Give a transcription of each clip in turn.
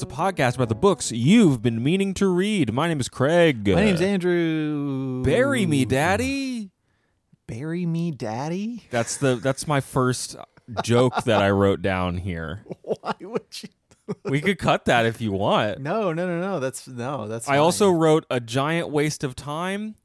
It's a podcast about the books you've been meaning to read. My name is Craig. My name's Andrew. Bury me, Daddy. Bury me, Daddy. That's the that's my first joke that I wrote down here. Why would you? We could cut that if you want. No, no, no, no. That's no. That's. I fine. also wrote a giant waste of time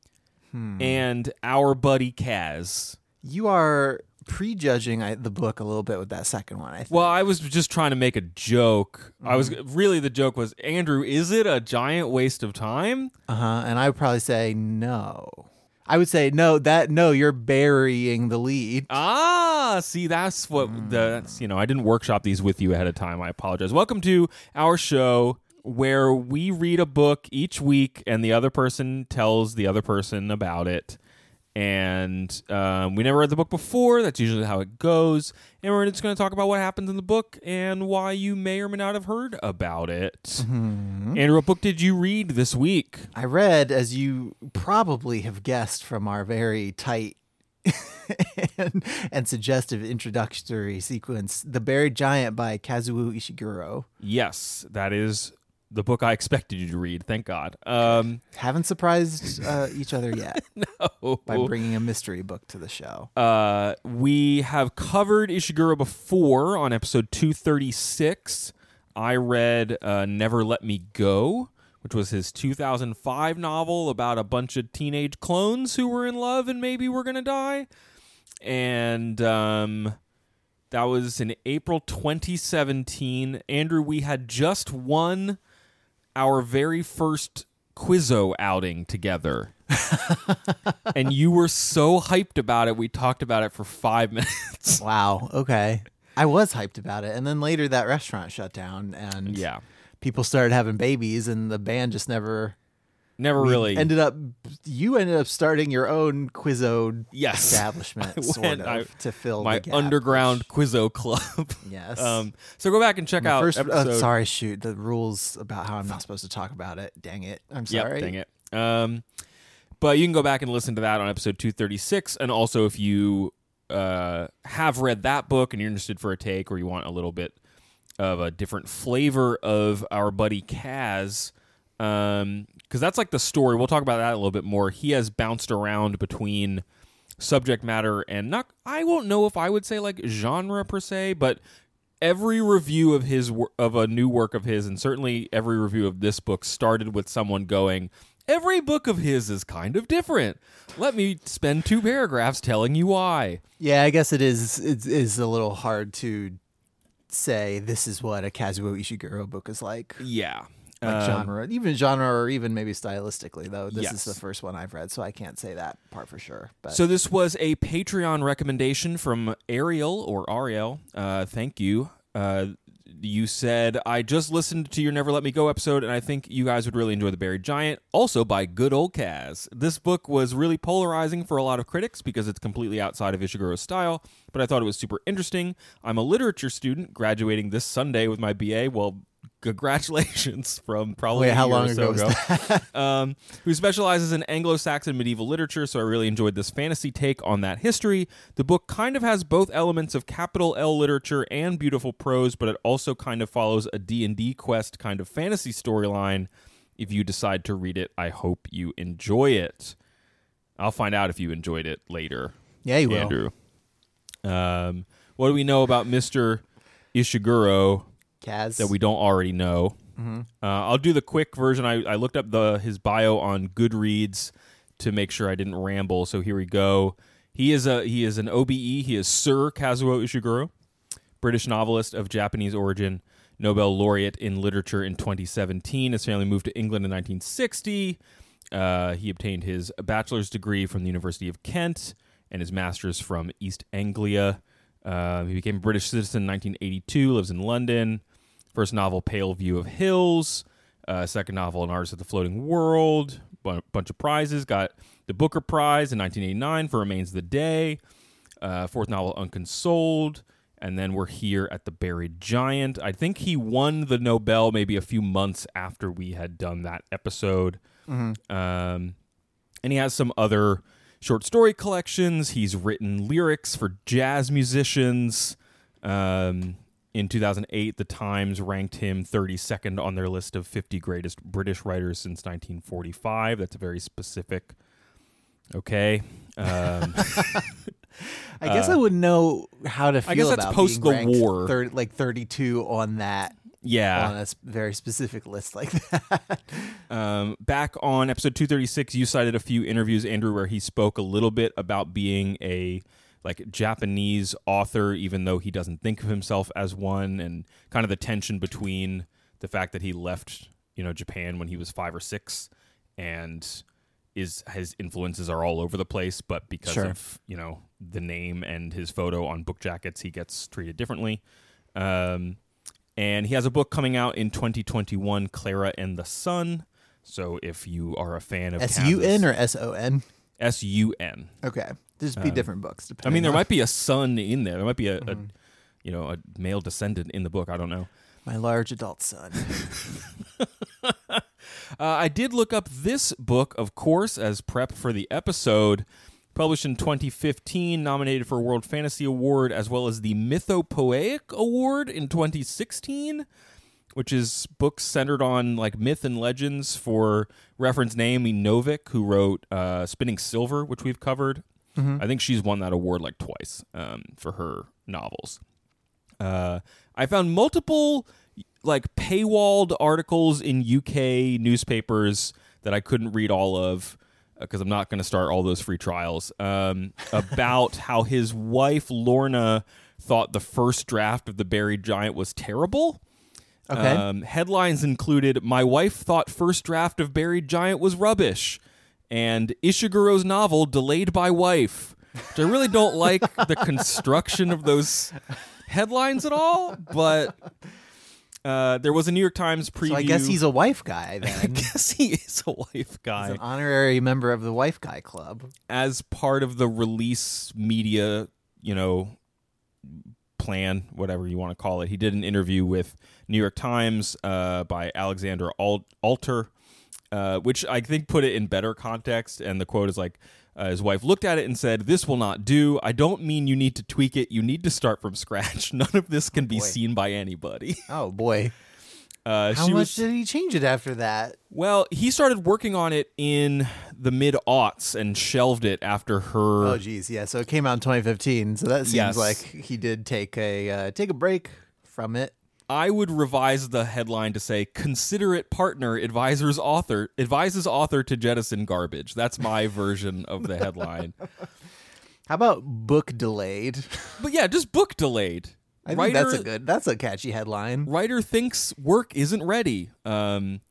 Hmm. and our buddy Kaz. You are prejudging I, the book a little bit with that second one. I think. Well, I was just trying to make a joke. I was Mm-hmm. really the joke was Andrew. Is it a giant waste of time? Uh huh. And I would probably say no. I would say no. That no. You're burying the lead. Ah, see, that's what the that's, you know. I didn't workshop these with you ahead of time. I apologize. Welcome to our show where we read a book each week, and the other person tells the other person about it. And um, we never read the book before. That's usually how it goes. And we're just going to talk about what happens in the book and why you may or may not have heard about it. Mm-hmm. Andrew, what book did you read this week? I read, as you probably have guessed from our very tight and, and suggestive introductory sequence, "The Buried Giant" by Kazuo Ishiguro. Yes, that is the book I expected you to read. Thank God. Um, Haven't surprised uh, each other yet oh. by bringing a mystery book to the show. Uh, we have covered Ishiguro before on episode 236. I read uh, Never Let Me Go, which was his 2005 novel about a bunch of teenage clones who were in love and maybe were going to die. And um, that was in April 2017. Andrew, we had just won our very first Quizzo outing together. and you were so hyped about it. We talked about it for five minutes. Wow. Okay. I was hyped about it, and then later that restaurant shut down, and yeah. people started having babies, and the band just never Never we really. ended up. You ended up starting your own Quizzo Yes. establishment, I sort of, I- to fill my the gap, underground Quizzo club. Yes. um, so go back and check The out first, oh, sorry, shoot. The rules about how I'm not supposed to talk about it. Dang it. I'm Yep, sorry. dang it. Um, but you can go back and listen to that on episode 236. And also, if you uh, have read that book and you're interested for a take or you want a little bit of a different flavor of our buddy Kaz, um, because that's like the story. We'll talk about that a little bit more. He has bounced around between subject matter and not, I won't know if I would say like genre per se, but every review of his of a new work of his and certainly every review of this book started with someone going every book of his is kind of different let me spend two paragraphs telling you why Yeah, I guess it is. It is a little hard to say this is what a Kazuo Ishiguro book is like. yeah Like Um, genre, even genre, or even maybe stylistically. Though this Yes. is the first one I've read, so I can't say that part for sure. But so this was a patreon recommendation from ariel or ariel uh, thank you uh, you said i just listened to your never let me go episode and i think you guys would really enjoy the buried giant also by good old kaz this book was really polarizing for a lot of critics because it's completely outside of ishiguro's style but i thought it was super interesting i'm a literature student graduating this sunday with my ba well congratulations from probably Wait, how long so ago was um, who specializes in Anglo-Saxon medieval literature. So I really enjoyed this fantasy take on that history. The book kind of has both elements of capital L literature and beautiful prose, but it also kind of follows a D&D quest kind of fantasy storyline. If you decide to read it, I hope you enjoy it. I'll find out if you enjoyed it later. yeah, you will. Andrew. Um, what do we know about Mr. Ishiguro Kaz. that we don't already know. Mm-hmm. Uh, I'll do the quick version. I, I looked up the his bio on Goodreads to make sure I didn't ramble. So here we go. He is a he is an OBE. He is Sir Kazuo Ishiguro, British novelist of Japanese origin. Nobel laureate in literature in 2017. His family moved to England in 1960. Uh, he obtained his bachelor's degree from the University of Kent and his master's from East Anglia. Uh, he became a British citizen in 1982, lives in London. First novel, Pale View of Hills. Uh, second novel, An Artist of the Floating World. B- bunch of prizes. Got the Booker Prize in 1989 for Remains of the Day. Uh, fourth novel, Unconsoled. And then we're here at The Buried Giant. I think he won the Nobel maybe a few months after we had done that episode. Um, and he has some other short story collections. He's written lyrics for jazz musicians. Um, in 2008, The Times ranked him 32nd on their list of 50 greatest British writers since 1945. That's a very specific. Okay. Um, I guess I wouldn't know how to feel I guess that's about post the war. thir- like 32 on that yeah. on a very specific list like that. Um, back on episode 236, you cited a few interviews, Andrew, where he spoke a little bit about being a like Japanese author, even though he doesn't think of himself as one, and kind of the tension between the fact that he left, you know, Japan when he was five or six, and is his influences are all over the place, but because Sure. of you know the name and his photo on book jackets, he gets treated differently. Um, and he has a book coming out in 2021, Clara and the Sun. So if you are a fan of S U N or S O N? S U N, Okay. There's be different books. I mean, there on- might be a son in there. There might be a, Mm-hmm. a you know a male descendant in the book. I don't know. my large adult son. Uh, I did look up this book, of course, as prep for the episode. Published in 2015, nominated for a World Fantasy Award, as well as the Mythopoeic Award in 2016, which is books centered on like myth and legends. For reference, Naomi Novik, who wrote uh, Spinning Silver, which we've covered. I think she's won that award like twice um, for her novels. Uh, I found multiple like paywalled articles in UK newspapers that I couldn't read all of because I'm not going to start all those free trials um, about how his wife Lorna thought the first draft of the Buried Giant was terrible. Okay. Um, headlines included My wife thought first draft of Buried Giant was rubbish, and Ishiguro's novel delayed by wife. Which I really don't like the construction of those headlines at all, but uh, there was a New York Times preview. so I guess he's a wife guy I guess he is a wife guy. He's an honorary member of the wife guy club. as part of the release media, you know, plan, whatever you want to call it. He did an interview with New York Times uh, by Alexandra Al- Alter, uh, which I think put it in better context. And the quote is like, uh, his wife looked at it and said, "This will not do. I don't mean you need to tweak it. You need to start from scratch. None of this can be seen by anybody." Oh boy. Uh, How much was did he change it after that? well. He started working on it in the mid aughts and shelved it after her. Oh geez, yeah. So it came out in 2015. So that seems Yes. like he did take a uh, take a break from it. I would revise the headline to say "Considerate partner advisors author advises author to jettison garbage." That's my version of the headline. How about book delayed? But yeah, just book delayed. I think writer, that's a good. That's a catchy headline. writer thinks work isn't ready. Um,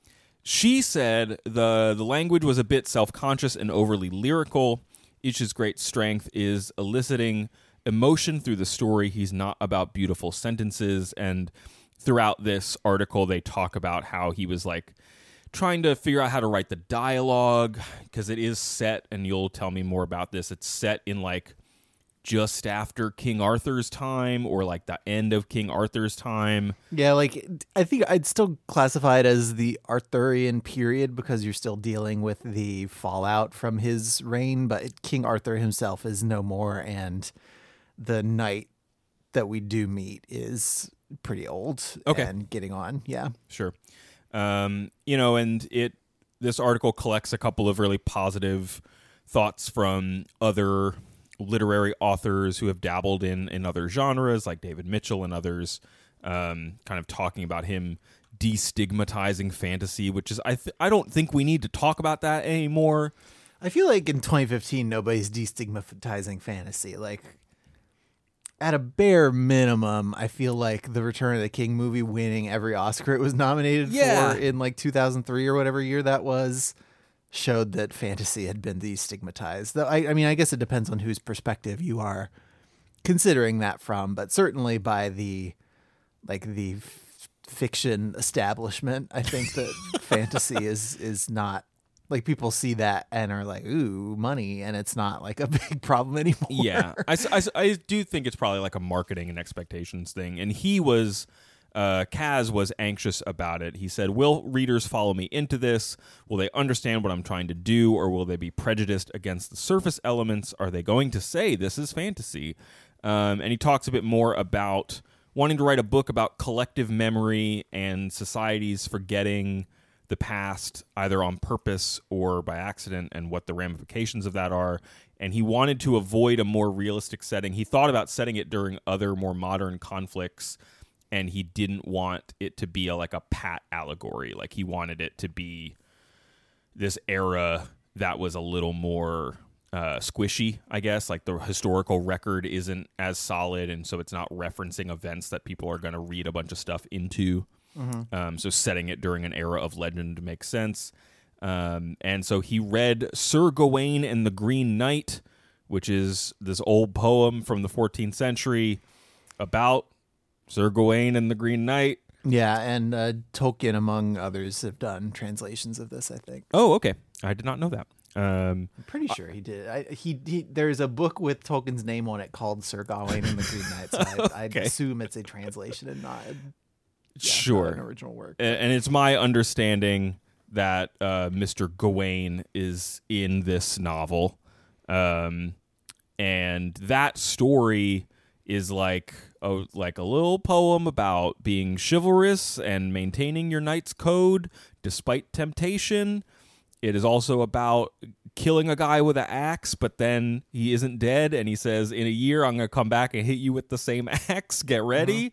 she said the the language was a bit self conscious and overly lyrical. Ish's great strength is eliciting emotion through the story. He's not about beautiful sentences. And throughout this article, they talk about how he was like trying to figure out how to write the dialogue because it is set, and you'll tell me more about this. It's set in like just after King Arthur's time or like the end of King Arthur's time. Yeah, like I think I'd still classify it as the Arthurian period because you're still dealing with the fallout from his reign, but King Arthur himself is no more and the knight that we do meet is pretty old Okay. and getting on. Yeah. Sure. Um, you know, and it this article collects a couple of really positive thoughts from other literary authors who have dabbled in in other genres, like David Mitchell and others, um, kind of talking about him destigmatizing fantasy, which is I th- I don't think we need to talk about that anymore. I feel like in 2015 nobody's destigmatizing fantasy. Like at a bare minimum, I feel like the Return of the King movie winning every Oscar it was nominated Yeah. for in like 2003 or whatever year that was showed that fantasy had been destigmatized. Though I, I mean, I guess it depends on whose perspective you are considering that from, but certainly by the like the f- fiction establishment, I think that fantasy is is not like people see that and are like, ooh, money, and it's not like a big problem anymore. yeah I I do think it's probably like a marketing and expectations thing and he was uh, Kaz was anxious about it. He said, Will readers follow me into this? Will they understand what I'm trying to do, or will they be prejudiced against the surface elements? Are they going to say this is fantasy? Um, and he talks a bit more about wanting to write a book about collective memory and societies forgetting the past either on purpose or by accident and what the ramifications of that are and he wanted to avoid a more realistic setting he thought about setting it during other more modern conflicts and he didn't want it to be a, like a pat allegory like he wanted it to be this era that was a little more uh, squishy, I guess. Like the historical record isn't as solid, and so it's not referencing events that people are going to read a bunch of stuff into. Um, so setting it during an era of legend makes sense. Um, and so he read Sir Gawain and the Green Knight, which is this old poem from the 14th century about Sir Gawain and the Green Knight. Yeah, and uh, Tolkien, among others, have done translations of this. I think. Oh, okay. I did not know that. Um, I'm pretty sure he did. I, he, he there's a book with Tolkien's name on it called Sir Gawain and the Green Knight. So I, I'd assume it's a translation and not, yeah, sure. an original work. A- and it's my understanding that uh, Mr. Gawain is in this novel, um, and that story is like a like a little poem about being chivalrous and maintaining your knight's code despite temptation. It is also about killing a guy with an axe, but then he isn't dead, and he says, "In a year, I'm gonna come back and hit you with the same axe. Get ready."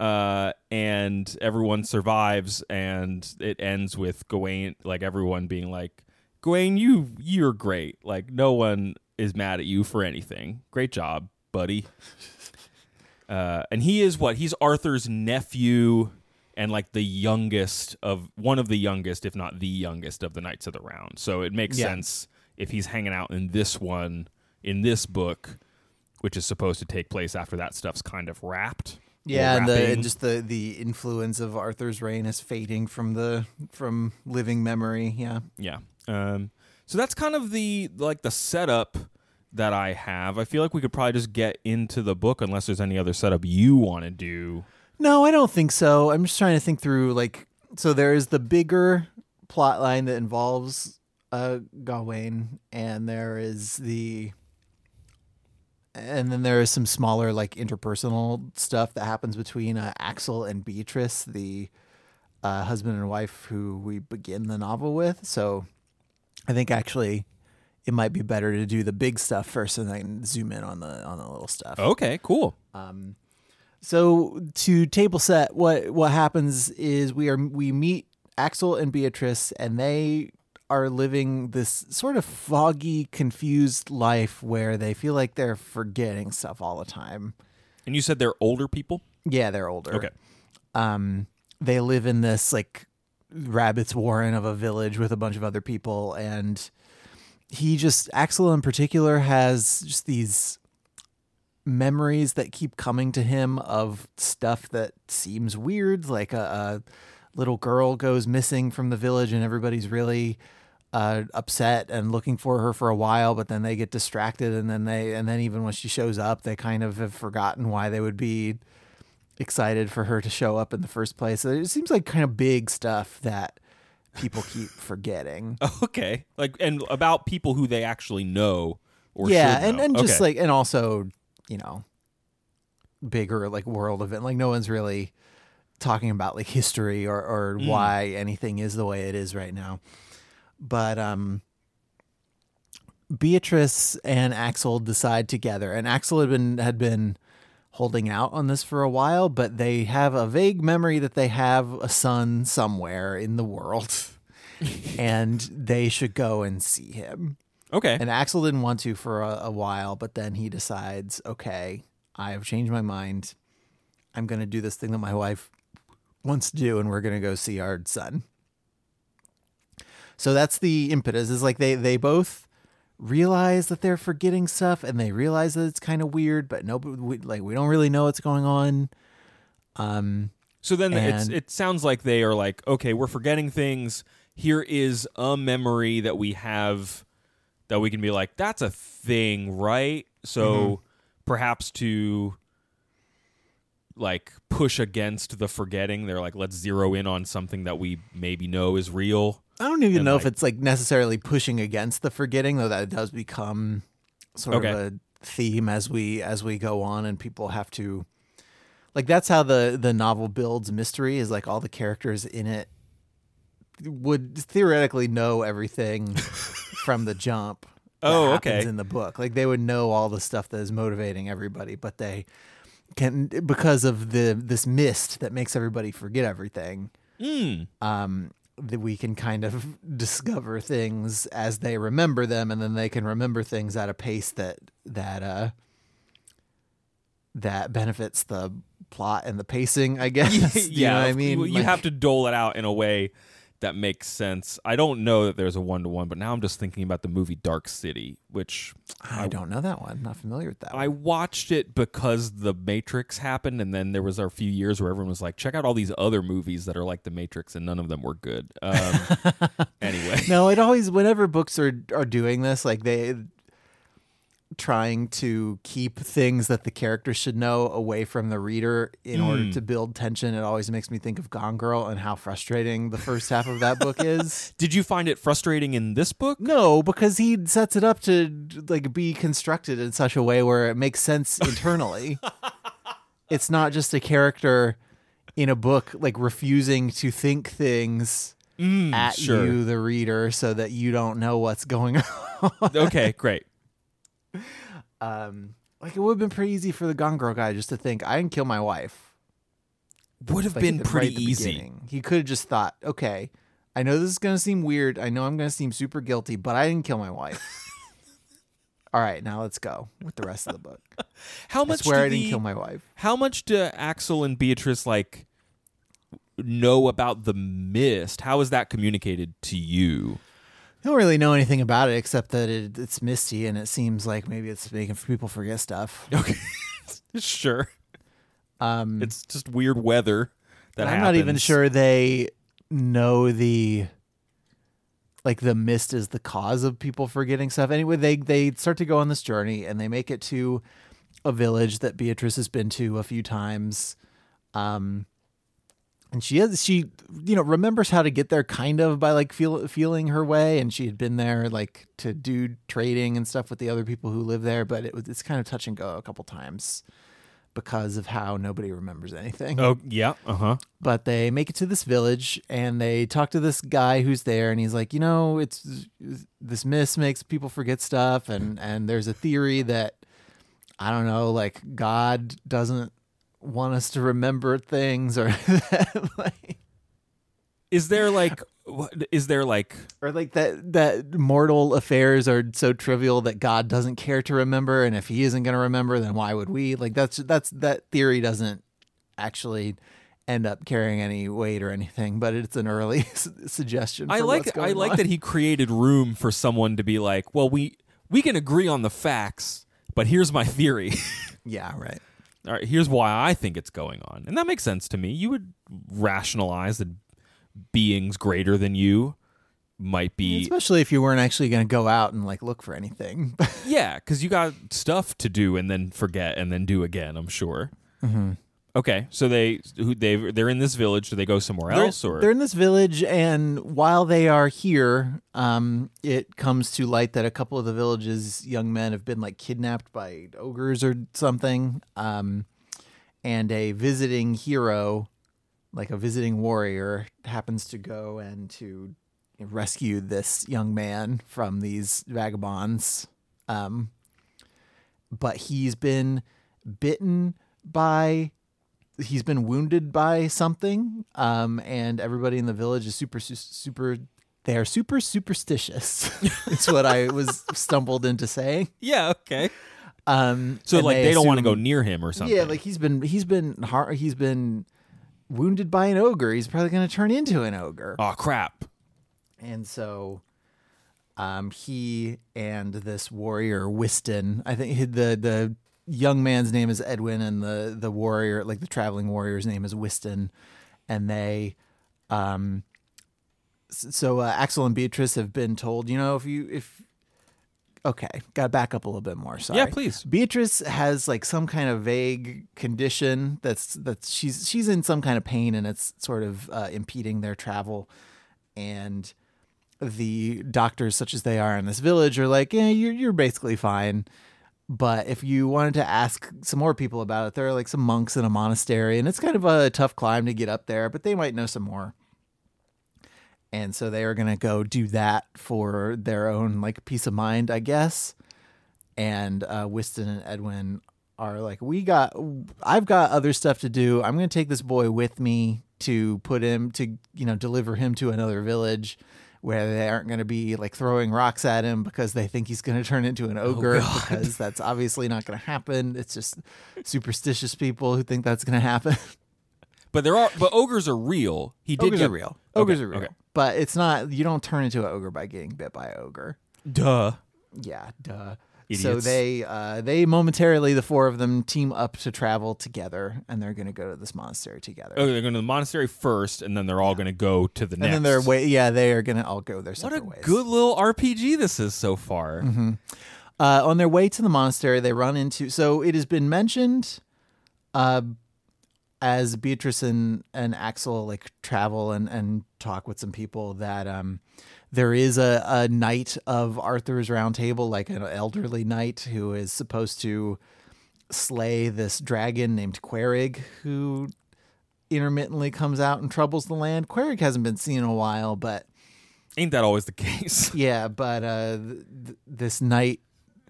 Uh, and everyone survives, and it ends with Gawain, like everyone being like, "Gawain, you you're great. Like no one is mad at you for anything. Great job, buddy." Uh, and he is what? He's Arthur's nephew and like the youngest of one of the youngest, if not the youngest, of the Knights of the Round. So it makes Yeah. sense if he's hanging out in this one, in this book, which is supposed to take place after that stuff's kind of wrapped. Yeah, and, the, and just the the influence of Arthur's reign is fading from the from living memory. Yeah. Yeah. Um, so that's kind of the like the setup that I have. I feel like we could probably just get into the book unless there's any other setup you want to do. No, I don't think so. I'm just trying to think through like so there is the bigger plot line that involves uh Gawain and there is the and then there is some smaller like interpersonal stuff that happens between uh, Axl and Beatrice, the uh, husband and wife who we begin the novel with. So I think actually it might be better to do the big stuff first and then zoom in on the on the little stuff. Okay, cool. Um, So to table set, what what happens is we are we meet Axl and Beatrice, and they are living this sort of foggy, confused life where they feel like they're forgetting stuff all the time. And you said they're older people? Yeah, they're older. Okay. Um, they live in this like rabbit's warren of a village with a bunch of other people, and he just Axl in particular has just these memories that keep coming to him of stuff that seems weird, like a, a little girl goes missing from the village, and everybody's really uh, upset and looking for her for a while, but then they get distracted, and then they and then even when she shows up, they kind of have forgotten why they would be excited for her to show up in the first place. So it seems like kind of big stuff that people keep forgetting. Okay. Like and about people who they actually know or yeah, and, and just Okay. like and also, you know, bigger like world event. Like no one's really talking about like history or or Mm. why anything is the way it is right now. But um Beatrice and Axl decide together, and Axl had been had been holding out on this for a while, but they have a vague memory that they have a son somewhere in the world, and they should go and see him. Okay. And Axl didn't want to for a, a while, but then he decides, okay, I have changed my mind. I'm going to do this thing that my wife wants to do, and we're going to go see our son. So that's the impetus. Is like they they both realize that they're forgetting stuff, and they realize that it's kind of weird, but no, we, like we don't really know what's going on. Um, So then it's, And- it sounds like they are like, okay, we're forgetting things. Here is a memory that we have that we can be like, that's a thing, right? So Mm-hmm. perhaps to like push against the forgetting, they're like, let's zero in on something that we maybe know is real. I don't even And, know if it's like necessarily pushing against the forgetting, though that does become sort Okay. of a theme as we as we go on, and people have to like that's how the the novel builds mystery is like all the characters in it would theoretically know everything from the jump. Oh, okay. In the book, like they would know all the stuff that is motivating everybody, but they can because of the this mist that makes everybody forget everything Mm. um, that we can kind of discover things as they remember them, and then they can remember things at a pace that that uh, that benefits the plot and the pacing. I guess. yeah you know what I mean? You, you Like- have to dole it out in a way that makes sense. I don't know that there's a one to one, but now I'm just thinking about the movie Dark City, which I don't know that one. I'm Not familiar with that. I one. watched it because the Matrix happened, and then there was a few years where everyone was like, "Check out all these other movies that are like the Matrix," and none of them were good. Um, anyway, no, it always whenever books are are doing this, like they trying to keep things that the character should know away from the reader in order Mm. to build tension. It always makes me think of Gone Girl and how frustrating the first half of that book is. did you find it frustrating in this book? No, because he sets it up to like be constructed in such a way where it makes sense internally. it's not just a character in a book like refusing to think things Mm, at sure. you, the reader, so that you don't know what's going on. okay, great. um, like it would have been pretty easy for the Gone Girl guy just to think I didn't kill my wife. Would have Like, been pretty right easy. beginning. He could have just thought, okay, I know this is gonna seem weird. I know I'm gonna seem super guilty, but I didn't kill my wife. All right, now let's go with the rest of the book. How I much? swear do I didn't the- kill my wife. How much do Axl and Beatrice like know about the mist? How is that communicated to you? I don't really know anything about it except that it, it's misty and it seems like maybe it's making people forget stuff. Okay, sure. Um, It's just weird weather. That I'm not even sure they know the like the mist is the cause of people forgetting stuff. Anyway, they they start to go on this journey and they make it to a village that Beatrice has been to a few times. Um and she has she you know remembers how to get there kind of by like feel feeling her way and she had been there like to do trading and stuff with the other people who live there but it was it's kind of touch and go a couple times because of how nobody remembers anything Oh yeah. Uh huh. but they make it to this village and they talk to this guy who's there and he's like you know it's this mist makes people forget stuff and and there's a theory that i don't know like god doesn't want us to remember things or that, like Is there like? is there like? or like that that mortal affairs are so trivial that god doesn't care to remember and if he isn't going to remember then why would we like that's that's that theory doesn't actually end up carrying any weight or anything but it's an early suggestion I like. I like on. that he created room for someone to be like, well, we we can agree on the facts, but here's my theory. yeah right All right, here's why I think it's going on, and that makes sense to me. You would rationalize that beings greater than you might be especially if you weren't actually going to go out and like look for anything Yeah, because you got stuff to do and then forget and then do again. I'm sure. Mm-hmm. Okay, so they who they they're in this village. Do they go somewhere else they're, or they're in this village and while they are here um it comes to light that a couple of the village's young men have been like kidnapped by ogres or something um and a visiting hero like a visiting warrior happens to go and to rescue this young man from these vagabonds um but he's been bitten by he's been wounded by something um and everybody in the village is super super they are super superstitious is what i was stumbled into saying yeah okay Um, So like they, don't want to go near him or something. Yeah, like he's been he's been har- he's been wounded by an ogre. He's probably going to turn into an ogre. oh crap. And so um he and this warrior Wistan, I think he- the the young man's name is Edwin and the the warrior like the traveling warrior's name is Wistan and they um so uh, Axl and Beatrice have been told, you know, if you if okay, got to back up a little bit more. Sorry. Yeah, please. Beatrice has like some kind of vague condition that's that's she's she's in some kind of pain and it's sort of uh, impeding their travel and the doctors such as they are in this village are like yeah you're you're basically fine but if you wanted to ask some more people about it there are like some monks in a monastery and it's kind of a tough climb to get up there but they might know some more. And so they are going to go do that for their own like peace of mind i guess. And uh, Wistan and Edwin are like, we got, I've got other stuff to do. I'm going to take this boy with me to put him to, you know, deliver him to another village where they aren't going to be like throwing rocks at him because they think he's going to turn into an oh, ogre because that's obviously not going to happen. It's just superstitious people who think that's going to happen. But there are but ogres are real. He did ogres get are real. Ogres Okay, are real. okay. But it's not, you don't turn into an ogre by getting bit by an ogre. Duh. Yeah, duh. So they uh, they momentarily the four of them team up to travel together, and they're going to go to this monastery together. Oh, they're going to the monastery first, and then they're all going to go to the and next. then they're way yeah they are going to all go their What a ways. good little RPG this is so far. Uh, on their way to the monastery, they run into. So it has been mentioned, uh, as Beatrice and, and Axl like travel and, and talk with some people that um, there is a, a knight of Arthur's Round Table, like an elderly knight who is supposed to slay this dragon named Querig, who intermittently comes out and troubles the land. Querig hasn't been seen in a while, but Ain't that always the case? yeah, but uh, th- th- this knight,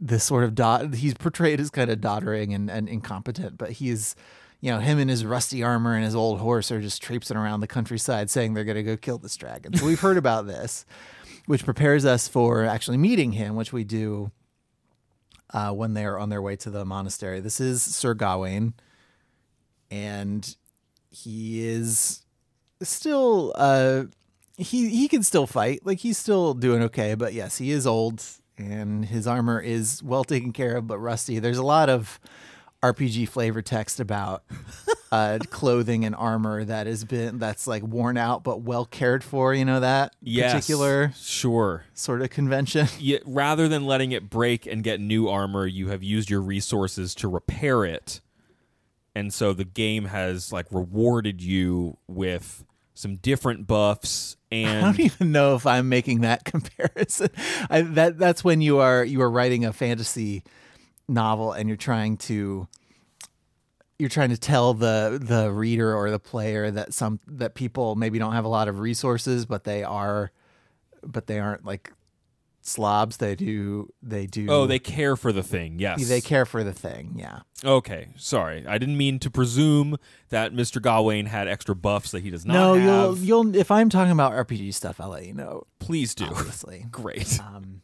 this sort of dot, he's portrayed as kind of doddering and, and incompetent, but he's, you know, him and his rusty armor and his old horse are just traipsing around the countryside saying they're going to go kill this dragon. So we've heard about this, which prepares us for actually meeting him, which we do uh, when they're on their way to the monastery. This is Sir Gawain, and he is still uh he he can still fight like he's still doing okay but yes he is old and his armor is well taken care of but rusty there's a lot of rpg flavor text about uh clothing and armor that has been that's like worn out but well cared for you know that Yes, particular Sure. sort of convention Yet rather than letting it break and get new armor, you have used your resources to repair it. And so the game has like rewarded you with some different buffs and I don't even know if I'm making that comparison. I, that that's when you are you are writing a fantasy novel and you're trying to you're trying to tell the the reader or the player that some that people maybe don't have a lot of resources, but they are, but they aren't like slobs. They do they do. Oh, they care for the thing. Yes. they care for the thing. Yeah. Okay, sorry. I didn't mean to presume that Mr. Gawain had extra buffs that he does not no, have. you'll you'll if I'm talking about RPG stuff, I'll let you know. Please do. Obviously. Great. Um,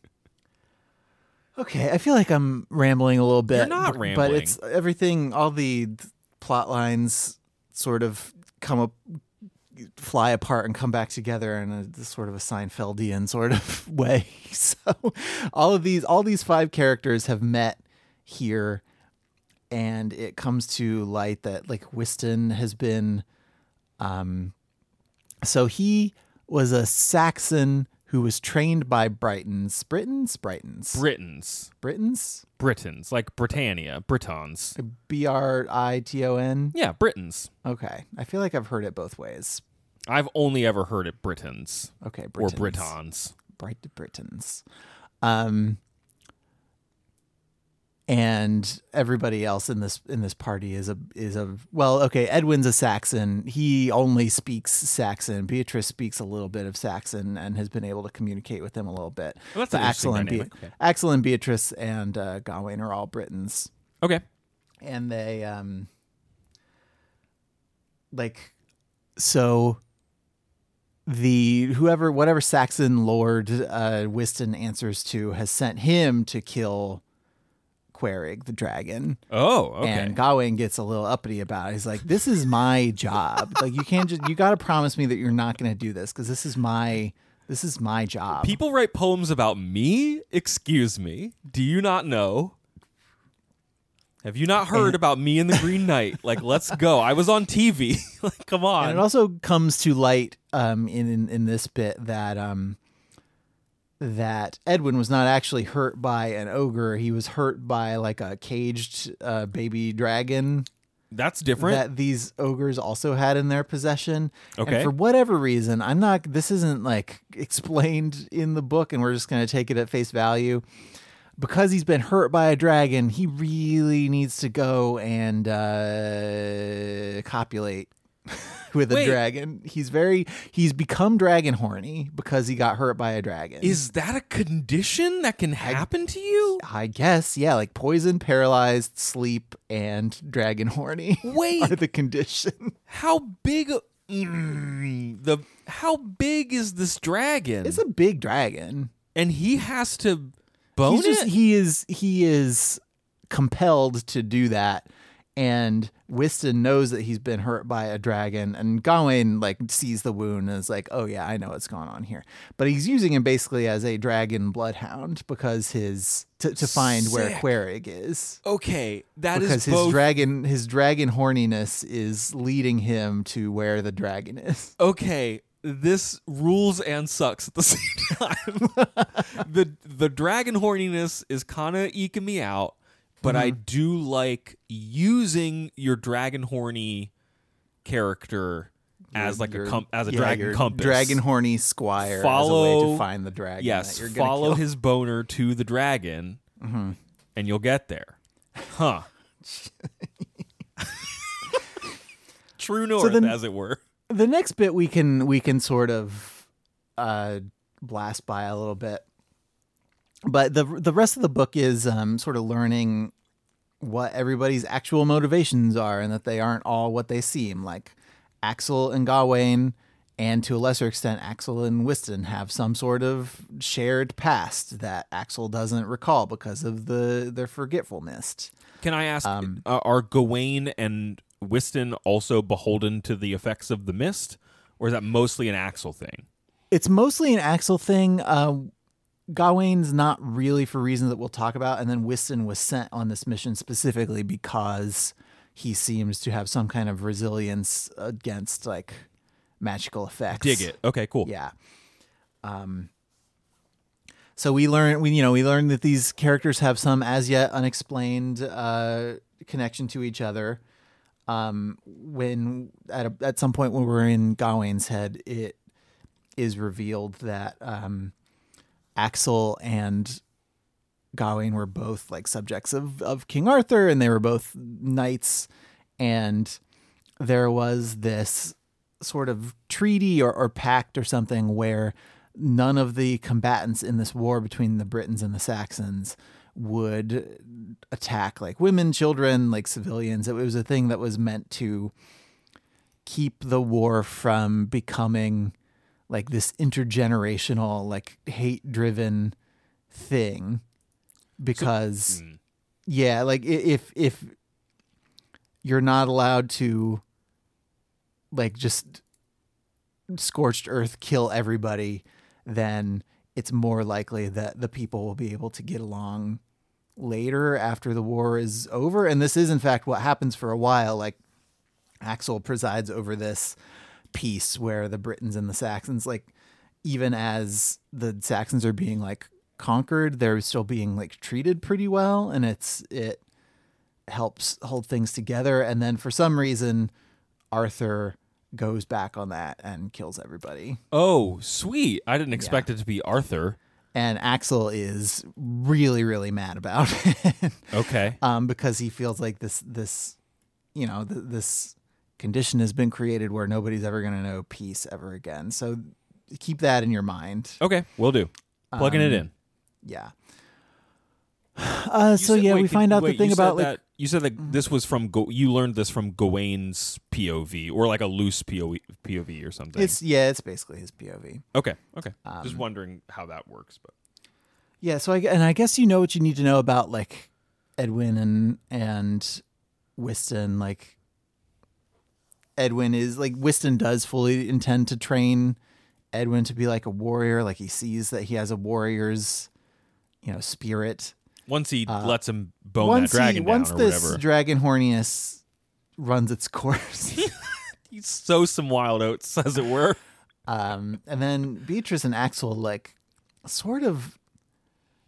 okay, I feel like I'm rambling a little bit. You're not but- but it's everything. All the plot lines sort of come up, fly apart, and come back together in a sort of a Seinfeldian sort of way. So, all of these, all these five characters have met here, and it comes to light that like Wistan has been, um, so he was a Saxon who was trained by Britons, Britons, Britons, Britons. Britons, Britons. Like Britannia. Britons. B R I T O N. Yeah, Britons. Okay, I feel like I've heard it both ways. I've only ever heard it Britons. Okay, Or Britons. Britons. Bright Britons. Um, and everybody else in this in this party is a is a well okay edwin's a saxon he only speaks saxon beatrice speaks a little bit of saxon and has been able to communicate with him a little bit Well, that's axl and, Be- Okay. axl and beatrice and uh, gawain are all britons Okay. and they um like so the whoever whatever Saxon lord uh Wistan answers to has sent him to kill Querig the dragon. Oh, okay. And Gawain gets a little uppity about it. He's like, "This is my job. like, you can't just you got to promise me that you're not going to do this because this is my this is my job." People write poems about me? Excuse me. Do you not know? Have you not heard about me and the Green Knight? Like, let's go. I was on TV. like, come on. And it also comes to light um, in, in in this bit that um, that Edwin was not actually hurt by an ogre. He was hurt by like a caged uh, baby dragon That's different. that these ogres also had in their possession. Okay. And for whatever reason, I'm not. This isn't like explained in the book, and we're just going to take it at face value. Because he's been hurt by a dragon, he really needs to go and uh, copulate with a Wait. dragon. He's very he's become dragon horny because he got hurt by a dragon. Is that a condition that can happen to you? I guess yeah, like poison, paralyzed, sleep, and dragon horny. Wait. are the condition. How big? Mm, the how big is this dragon? It's a big dragon. and he has to bone He's just it. he is he is compelled to do that. And Wistan knows that he's been hurt by a dragon, and Gawain like sees the wound and is like, "Oh yeah, I know what's going on here." But he's using him basically as a dragon bloodhound because his to, to find where Sick. Querig is. okay, that is because his both. dragon his dragon horniness is leading him to where the dragon is. okay, this rules and sucks at the same time. the the dragon horniness is kind of eking me out, but I Mm-hmm. do like using your dragon horny character as like a Your- com- as a yeah, dragon your compass. dragon horny squire as a way Follow- to find the dragon. Yes, that you're gonna follow his boner to the dragon, and you'll get there. Huh. True north, then- as it were. the next bit we can we can sort of uh blast by a little bit but the the rest of the book is um sort of learning what everybody's actual motivations are and that they aren't all what they seem like Axl and Gawain and to a lesser extent Axl and Wistan have some sort of shared past that Axl doesn't recall because of the their forgetfulness Can I ask, Um, uh, are Gawain and Wistan also beholden to the effects of the mist, or is that mostly an Axl thing? it's mostly an Axl thing. Uh, Gawain's not really for reasons that we'll talk about, and then Wistan was sent on this mission specifically because he seems to have some kind of resilience against like magical effects. Dig it. Okay, cool. Yeah. Um. So we learn, we you know, we learn that these characters have some as yet unexplained uh, connection to each other. Um, when at a, at some point when we're in Gawain's head, it is revealed that um, Axl and Gawain were both like subjects of of King Arthur, and they were both knights, and there was this sort of treaty or, or pact or something where none of the combatants in this war between the Britons and the Saxons would attack like women, children, like civilians. It was a thing that was meant to keep the war from becoming like this intergenerational, like hate driven thing. Because mm. yeah, like if if you're not allowed to like just scorched earth kill everybody, then it's more likely that the people will be able to get along later after the war is over. And this is in fact what happens for a while. Like Axl presides over this peace where the Britons and the Saxons, like even as the Saxons are being like conquered, they're still being like treated pretty well, and it's it helps hold things together. And then for some reason, Arthur goes back on that and kills everybody. Oh, sweet. I didn't expect it to be Arthur. And Axl is really, really mad about it. Okay. um, because he feels like this, this, you know, th- this condition has been created where nobody's ever going to know peace ever again. So keep that in your mind. Okay, we'll do. Plugging it Um, in. Yeah. Uh, so said- yeah, wait, we find out wait, the thing about like Mm-hmm. that, you said that this was from Go- you learned this from Gawain's POV or like a loose POV, POV or something. it's yeah, it's basically his POV. okay. Okay. Just Um, wondering how that works, but Yeah, so I and I guess you know what you need to know about like Edwin and and Wistan like Edwin is like Wistan does fully intend to train Edwin to be like a warrior. Like he sees that he has a warrior's, you know, spirit. Once he lets him bone once that dragon he, down once or this whatever. dragon horniness runs its course. he sows some wild oats, as it were. um, and then Beatrice and Axl like sort of.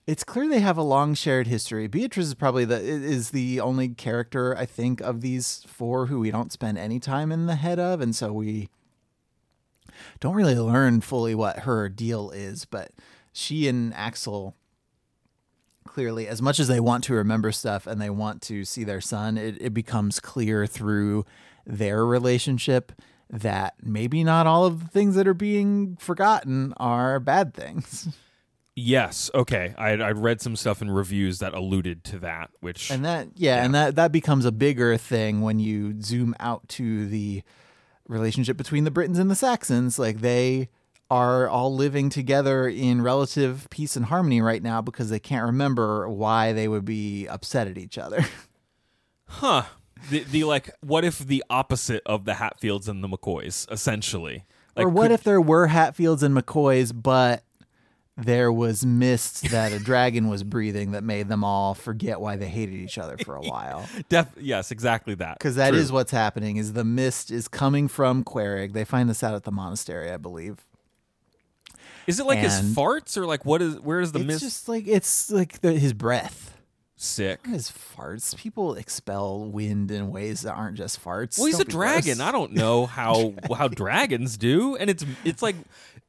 It's clear they have a long shared history. Beatrice is probably the is the only character I think of these four who we don't spend any time in the head of, and so we don't really learn fully what her deal is. But she and Axl clearly, as much as they want to remember stuff and they want to see their son, it, it becomes clear through their relationship that maybe not all of the things that are being forgotten are bad things. Yes. Okay. I I read some stuff in reviews that alluded to that, which And that yeah, and that that becomes a bigger thing when you zoom out to the relationship between the Britons and the Saxons. Like they are all living together in relative peace and harmony right now because they can't remember why they would be upset at each other. huh? The the like, what if the opposite of the Hatfields and the McCoys, essentially? Like, or what could- if there were Hatfields and McCoys, but there was mist that a dragon was breathing that made them all forget why they hated each other for a while. Def- yes, exactly that. Because that is True. what's happening. Is the mist is coming from Querig? They find this out at the monastery, I believe. Is it like his farts or like what is? Where is the mist? it's mist? just like it's like the, his breath. Sick. His farts. People expel wind in ways that aren't just farts. Well, he's Don't a dragon. gross. I don't know how how dragons do, and it's it's like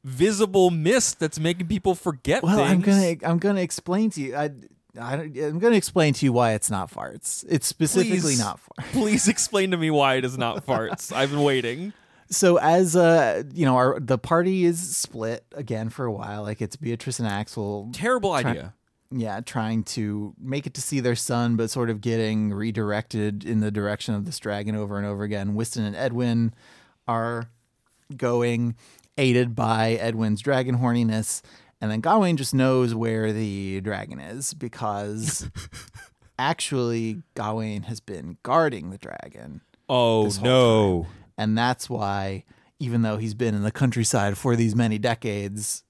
visible mist that's making people forget Well, things. I'm gonna I'm gonna explain to you. I, I don't- I'm gonna explain to you why it's not farts. It's specifically Please. not farts. Please explain to me why it is not farts. I've been waiting. So as uh you know, our the party is split again for a while. Like it's Beatrice and Axl. Terrible idea. Yeah, trying to make it to see their son, but sort of getting redirected in the direction of this dragon over and over again. Wistan and Edwin are going, aided by Edwin's dragon horniness. And then Gawain just knows where the dragon is because actually Gawain has been guarding the dragon. Oh no. And that's why, even though he's been in the countryside for these many decades,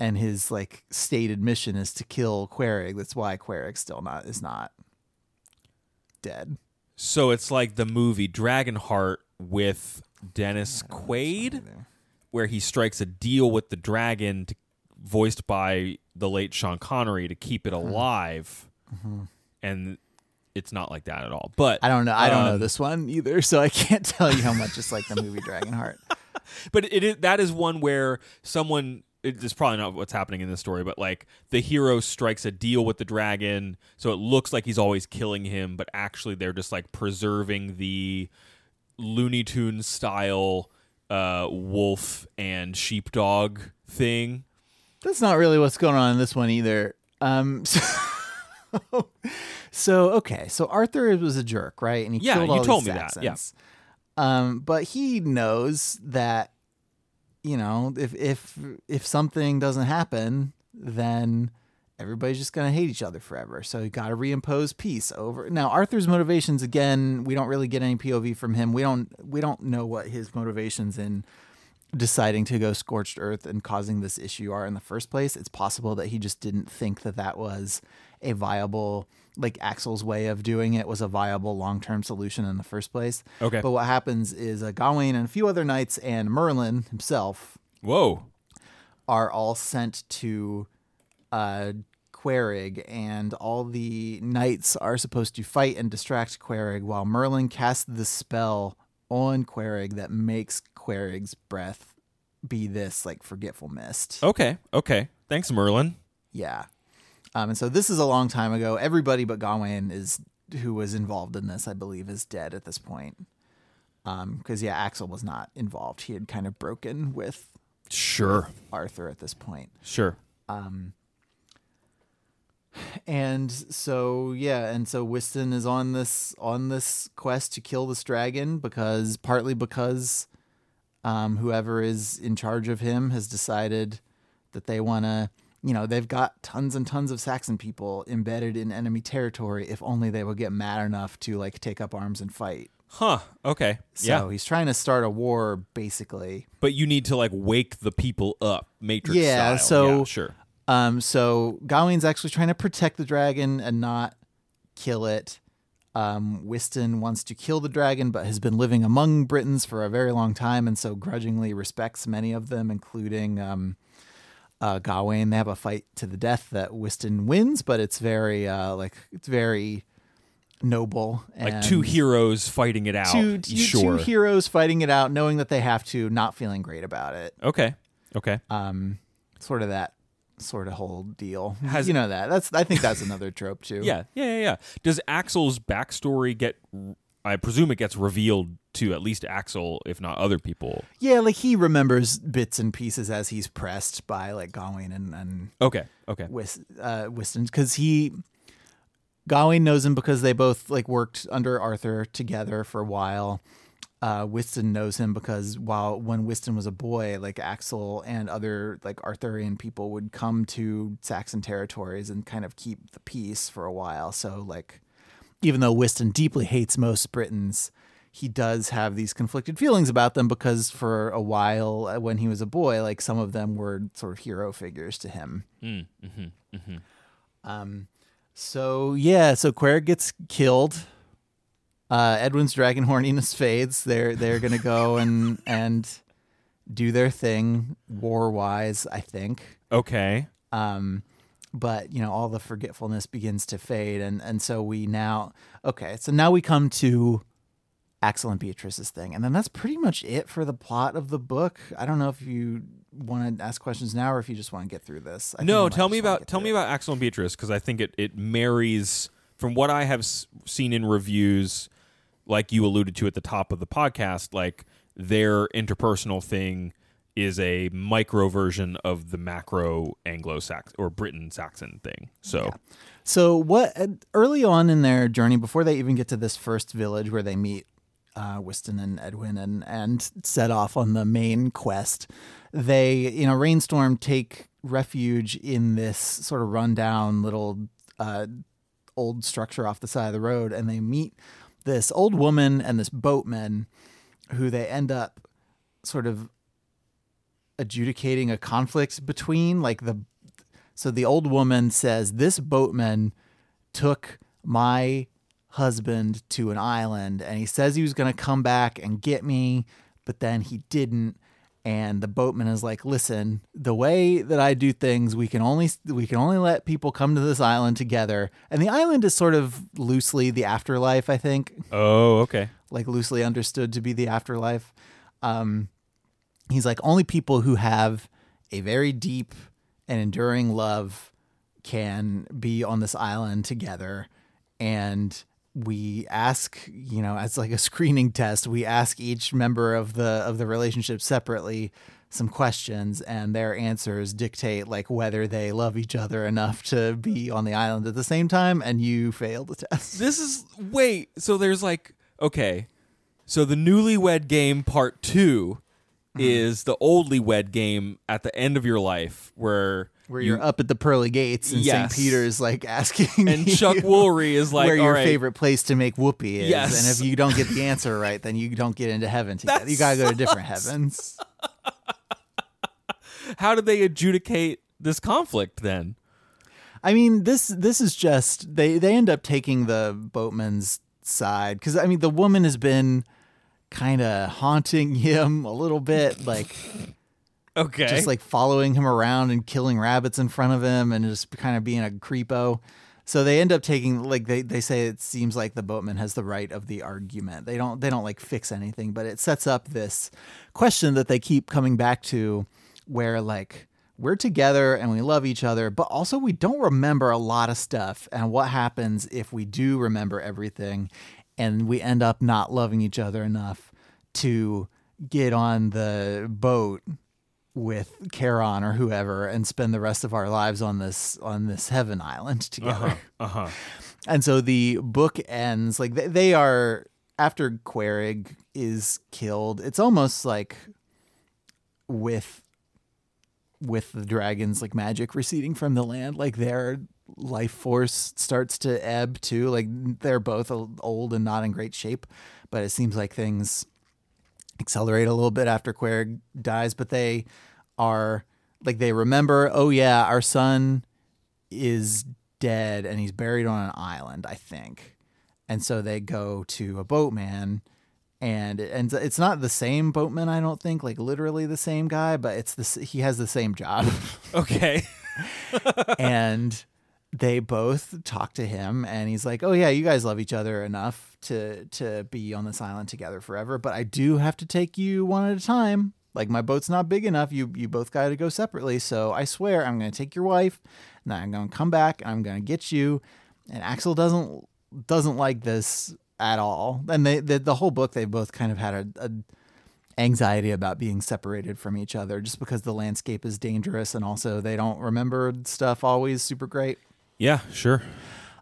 and his like stated mission is to kill Querig, that's why Querig still not is not dead. So it's like the movie Dragonheart with Dennis Quaid, where he strikes a deal with the dragon, to, voiced by the late Sean Connery, to keep it alive, and it's not like that at all. But I don't know. I don't know um, this one either, so I can't tell you how much it's like the movie Dragonheart. But it is, that is one where someone it is probably not what's happening in this story, but like the hero strikes a deal with the dragon, so it looks like he's always killing him, but actually they're just like preserving the Looney Tunes style uh, wolf and sheepdog thing. That's not really what's going on in this one either. Um, so, so okay, so Arthur was a jerk, right? And he Yeah, killed you told me that, yeah. Um, but he knows that you know if if if something doesn't happen, then everybody's just gonna hate each other forever. So you got to reimpose peace over. Now Arthur's motivations again, we don't really get any POV from him. We don't we don't know what his motivations in deciding to go scorched earth and causing this issue are in the first place. It's possible that he just didn't think that that was a viable, like Axl's way of doing it was a viable long term solution in the first place. Okay. But what happens is uh, Gawain and a few other knights and Merlin himself Whoa. are all sent to uh, Querig, and all the knights are supposed to fight and distract Querig while Merlin casts the spell on Querig that makes Querig's breath be this like forgetful mist. Okay. Okay. Thanks, Merlin. Yeah. Um, and so this is a long time ago. Everybody but Gawain is who was involved in this, I believe, is dead at this point. Because yeah, Axl was not involved. He had kind of broken with Sure. Arthur at this point. Sure. and so yeah and so Wistan is on this on this quest to kill this dragon because partly because um, whoever is in charge of him has decided that they want to you know, they've got tons and tons of Saxon people embedded in enemy territory if only they would get mad enough to like take up arms and fight. Huh. Okay. So yeah. he's trying to start a war basically. But you need to like wake the people up, Matrix Yeah, style. so- yeah, sure. Um, so Gawain's actually trying to protect the dragon and not kill it. Um, Wistan wants to kill the dragon, but has been living among Britons for a very long time, and so grudgingly respects many of them, including um, uh, Gawain. They have a fight to the death that Wistan wins, but it's very uh, like it's very noble. Like two heroes fighting it out. two, two, sure. two heroes fighting it out, knowing that they have to, not feeling great about it. okay. Okay. Um, sort of that sort of whole deal. Has- you know that? That's I think that's another trope too. Yeah, yeah, yeah, yeah. Does Axl's backstory get? I presume it gets revealed to at least Axl, if not other people. yeah. Like he remembers bits and pieces as he's pressed by like Gawain and and Okay, okay, Whis, uh, Wistan because he Gawain knows him because they both like worked under Arthur together for a while. Uh, Wistan knows him because while when Wistan was a boy, like Axl and other like Arthurian people would come to Saxon territories and kind of keep the peace for a while. So like, even though Wistan deeply hates most Britons, he does have these conflicted feelings about them because for a while uh, when he was a boy, like some of them were sort of hero figures to him. Um, so yeah, so Quer gets killed. Uh, Edwin's dragon horniness fades. They're they're gonna go and and do their thing war wise. I think. okay. Um, but you know all the forgetfulness begins to fade, and and so we now okay. So now we come to Axl and Beatrice's thing, and then that's pretty much it for the plot of the book. I don't know if you want to ask questions now or if you just want to get through this. I No, tell me about tell me it. about Axl and Beatrice because I think it it marries from what I have s- seen in reviews, like you alluded to at the top of the podcast, like their interpersonal thing is a micro version of the macro Anglo-Saxon or Britain-Saxon thing. So So what early on in their journey, before they even get to this first village where they meet uh, Wistan and Edwin and and set off on the main quest, they in a Rainstorm take refuge in this sort of rundown little uh, old structure off the side of the road, and they meet this old woman and this boatman, who they end up sort of adjudicating a conflict between. Like the so the old woman says, This boatman took my husband to an island and he says he was going to come back and get me, but then he didn't. And the boatman is like, "Listen, the way that I do things, we can only we can only let people come to this island together. And the island is sort of loosely the afterlife, I think oh, okay. like loosely understood to be the afterlife. Um, he's like only people who have a very deep and enduring love can be on this island together, and we ask, you know, as like a screening test, we ask each member of the of the relationship separately some questions and their answers dictate like whether they love each other enough to be on the island at the same time and you fail the test. This is wait. So there's like okay. So the newlywed game part 2 Mm-hmm. is the oldly wed game at the end of your life where where you- you're up at the pearly gates and Yes. St. Peter's like asking and you Chuck Woolery is like where all your right, favorite place to make whoopee is. Yes. And if you don't get the answer right, then you don't get into heaven together. You gotta go to different heavens. How did they adjudicate this conflict then? I mean, this this is just they they end up taking the boatman's side because I mean the woman has been kind of haunting him a little bit, like Okay. just like following him around and killing rabbits in front of him and just kind of being a creepo. So they end up taking like they, they say it seems like the boatman has the right of the argument. They don't they don't like fix anything, but it sets up this question that they keep coming back to where like we're together and we love each other, but also we don't remember a lot of stuff. And what happens if we do remember everything and we end up not loving each other enough to get on the boat with Charon or whoever and spend the rest of our lives on this on this heaven island together. uh-huh. And so the book ends like they, they are after Querig is killed. It's almost like with with the dragons like magic receding from the land, like their life force starts to ebb too. Like they're both old and not in great shape, but it seems like things accelerate a little bit after Querig dies, but they are like they remember, oh yeah, our son is dead and he's buried on an island, I think. And so they go to a boatman and it ends it's not the same boatman, I don't think, like literally the same guy, but it's the he has the same job. Okay. and they both talk to him and he's like, "Oh yeah, you guys love each other enough to to be on this island together forever, but I do have to take you one at a time. Like my boat's not big enough. You you both got to go separately. So I swear I'm going to take your wife and I'm going to come back and I'm going to get you." And Axl doesn't doesn't like this at all. And they the, the whole book they both kind of had a, a anxiety about being separated from each other just because the landscape is dangerous and also they don't remember stuff always super great. Yeah, sure.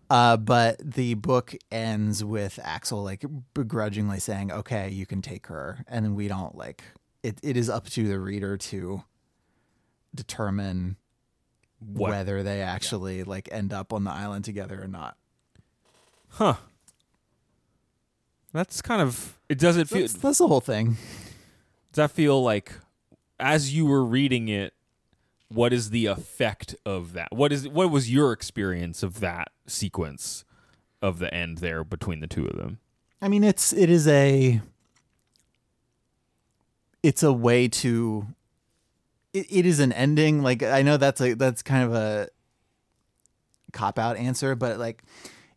Uh, but the book ends with Axl like begrudgingly saying, "Okay, you can take her," and we don't like it. It is up to the reader to determine What? whether they actually like end up on the island together or not. Huh. That's kind of. It does it feel. That's, that's the whole thing. Does that feel like, as you were reading it, what is the effect of that? What is what was your experience of that sequence of the end there between the two of them? I mean, it's it is a it's a way to it, it is an ending. Like I know that's a that's kind of a cop out answer, but like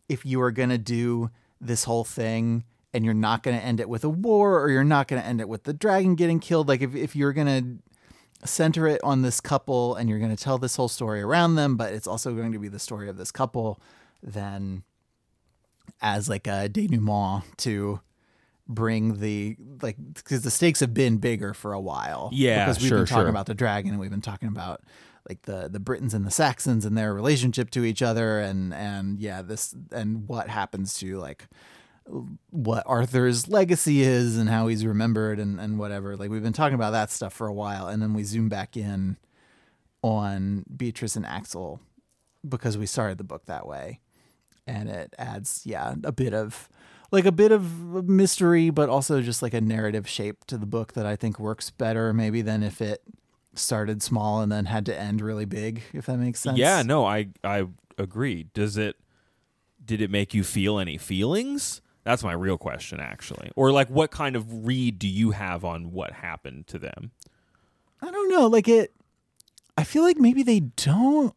if you are gonna do this whole thing and you're not gonna end it with a war or you're not gonna end it with the dragon getting killed, like if if you're gonna center it on this couple and you're gonna tell this whole story around them, but it's also going to be the story of this couple, then as like a denouement to bring the like because the stakes have been bigger for a while. Yeah, because we've sure, been talking sure. about the dragon and we've been talking about like the the Britons and the Saxons and their relationship to each other and and yeah this and what happens to like what Arthur's legacy is and how he's remembered and and whatever. Like we've been talking about that stuff for a while and then we zoom back in on Beatrice and Axl because we started the book that way and it adds yeah a bit of like a bit of mystery but also just like a narrative shape to the book that i think works better maybe than if it started small and then had to end really big if that makes sense Yeah, no, I I agree. Does it did it make you feel any feelings? That's my real question actually. Or like what kind of read do you have on what happened to them? i don't know like it i feel like maybe they don't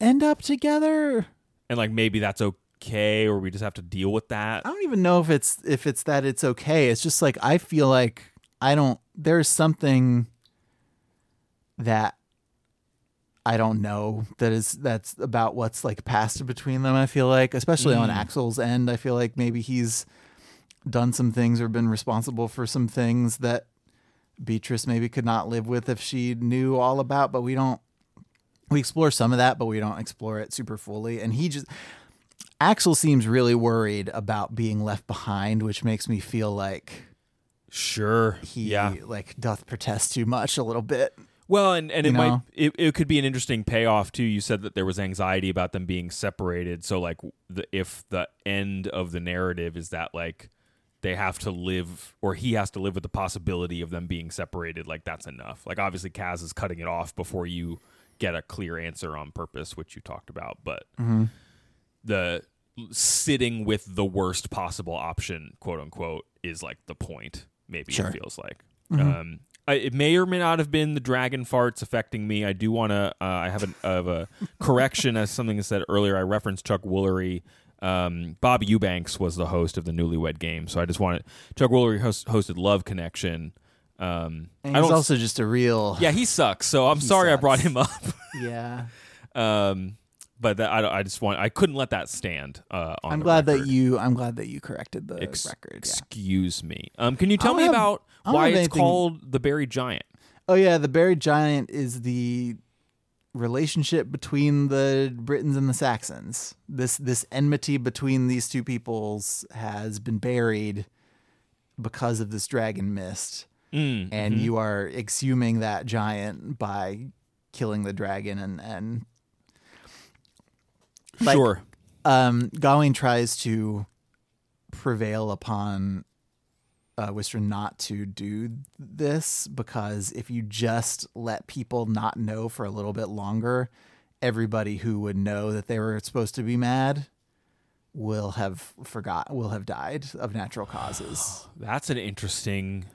end up together And like maybe that's okay or we just have to deal with that? i don't even know if it's if it's that it's okay it's just like i feel like i don't there's something that I don't know that is that's about what's like passed between them. I feel like, especially on mm. Axl's end, I feel like maybe he's done some things or been responsible for some things that Beatrice maybe could not live with if she knew all about. But we don't. We explore some of that, but we don't explore it super fully. And he just Axl seems really worried about being left behind, which makes me feel like Sure. he yeah. like doth protest too much a little bit. Well, and, and You it might it, it could be an interesting payoff too. You said that there was anxiety about them being separated. So like the if the end of the narrative is that like they have to live or he has to live with the possibility of them being separated, like that's enough. Like obviously Kaz is cutting it off before you get a clear answer on purpose, which you talked about, but Mm-hmm. The sitting with the worst possible option, quote unquote, is like the point. Maybe Sure. it feels like. Um, I, it may or may not have been the dragon farts affecting me. I do want to. Uh, I have, an, of a correction as something I said earlier. I referenced Chuck Woolery. Um, Bob Eubanks was the host of the Newlywed Game, so I just wanted Chuck Woolery host, hosted Love Connection. Um, And I he's also just a real yeah, he sucks. So I'm sorry I brought him up. yeah. um, but that, I, I just want. I couldn't let that stand. Uh, on I'm the glad record. that you I'm glad that you corrected the Ex- record. Yeah. Excuse me. Um, can you tell me have- about why it's anything- called the Buried Giant? Oh yeah, the buried giant is the relationship between the Britons and the Saxons. This this enmity between these two peoples has been buried because of this dragon mist. Mm, And you are exhuming that giant by killing the dragon and and Like- sure. um, Gawain tries to prevail upon uh, Wister not to do this because if you just let people not know for a little bit longer, everybody who would know that they were supposed to be mad will have forgot will have died of natural causes. That's an interesting.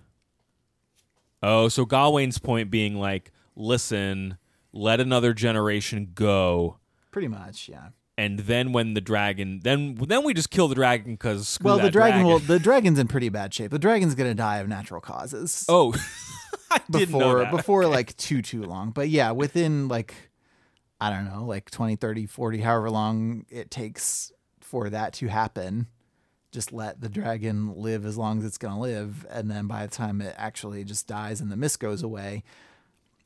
Oh, so Gawain's point being like, listen, let another generation go, Pretty much, yeah. And then when the dragon, then then we just kill the dragon because Well, the dragon, will the dragon's in pretty bad shape. The dragon's gonna die of natural causes. Oh, I didn't know before before like too too long. But yeah within like i don't know like 20 30 40 however long it takes for that to happen just let the dragon live as long as it's going to live. And then by the time it actually just dies and the mist goes away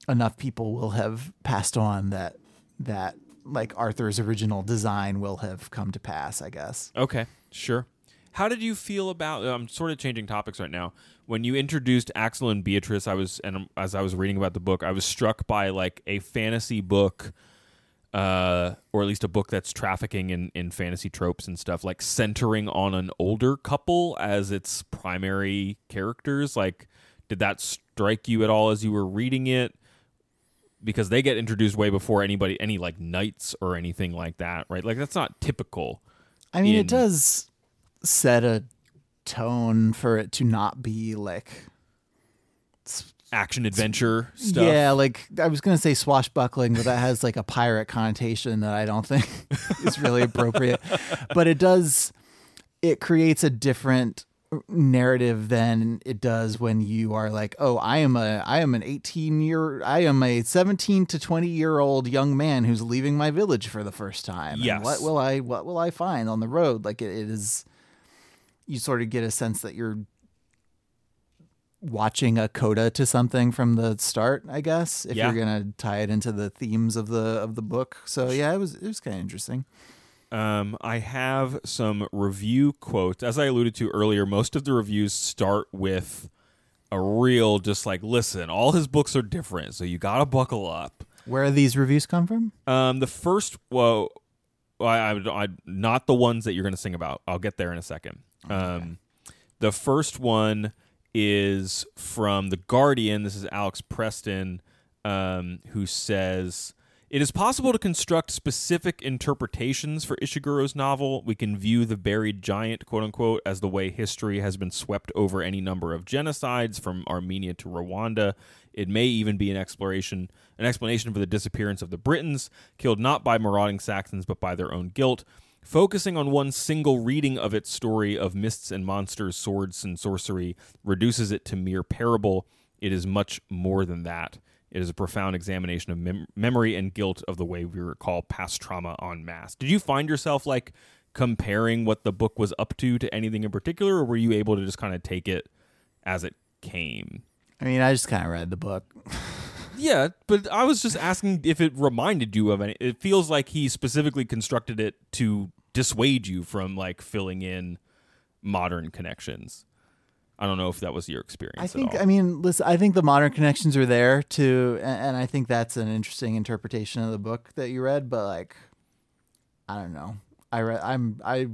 enough people will have passed on that that like arthur's original design will have come to pass i guess Okay, sure. How did you feel about? I'm sort of changing topics right now. When you introduced Axl and Beatrice, I was and as I was reading about the book, I was struck by like a fantasy book, uh, or at least a book that's trafficking in in fantasy tropes and stuff, like centering on an older couple as its primary characters. Like, did that strike you at all as you were reading it? Because they get introduced way before anybody, any like knights or anything like that, right? Like that's not typical. i mean In- it does set a tone for it to not be like action adventure stuff. Yeah, like I was gonna say swashbuckling, but that has like a pirate connotation that I don't think is really appropriate. But it does it creates a different narrative than it does when you are like, oh, I am a I am an 18 year I am a 17 to 20 year old young man who's leaving my village for the first time. And what will I what will I find on the road? Like it, it is you sort of get a sense that you're watching a coda to something from the start, I guess, if Yeah. you're gonna tie it into the themes of the of the book. So yeah, it was it was kind of interesting. Um, I have some review quotes. As I alluded to earlier, most of the reviews start with a real, just like, listen, all his books are different, so you gotta buckle up. Where these reviews come from? Um, the first, well, I, I, I, not the ones that you're gonna sing about. I'll get there in a second. Um, the first one is from The Guardian. This is Alex Preston, um, who says. It is possible to construct specific interpretations for Ishiguro's novel. We can view the buried giant, quote unquote, as the way history has been swept over any number of genocides from Armenia to Rwanda. It may even be an exploration, an explanation for the disappearance of the Britons, killed not by marauding Saxons but by their own guilt. Focusing on one single reading of its story of mists and monsters, swords and sorcery reduces it to mere parable. It is much more than that. It is a profound examination of mem- memory and guilt of the way we recall past trauma en masse. Did you find yourself like comparing what the book was up to to anything in particular, or were you able to just kind of take it as it came? I mean, I just kind of read the book. Yeah, but I was just asking if it reminded you of any. It feels like he specifically constructed it to dissuade you from like filling in modern connections. I don't know if that was your experience. I think At all. I mean, listen, I think the modern connections are there too, and, and I think that's an interesting interpretation of the book that you read. But like, I don't know. I read. I'm. I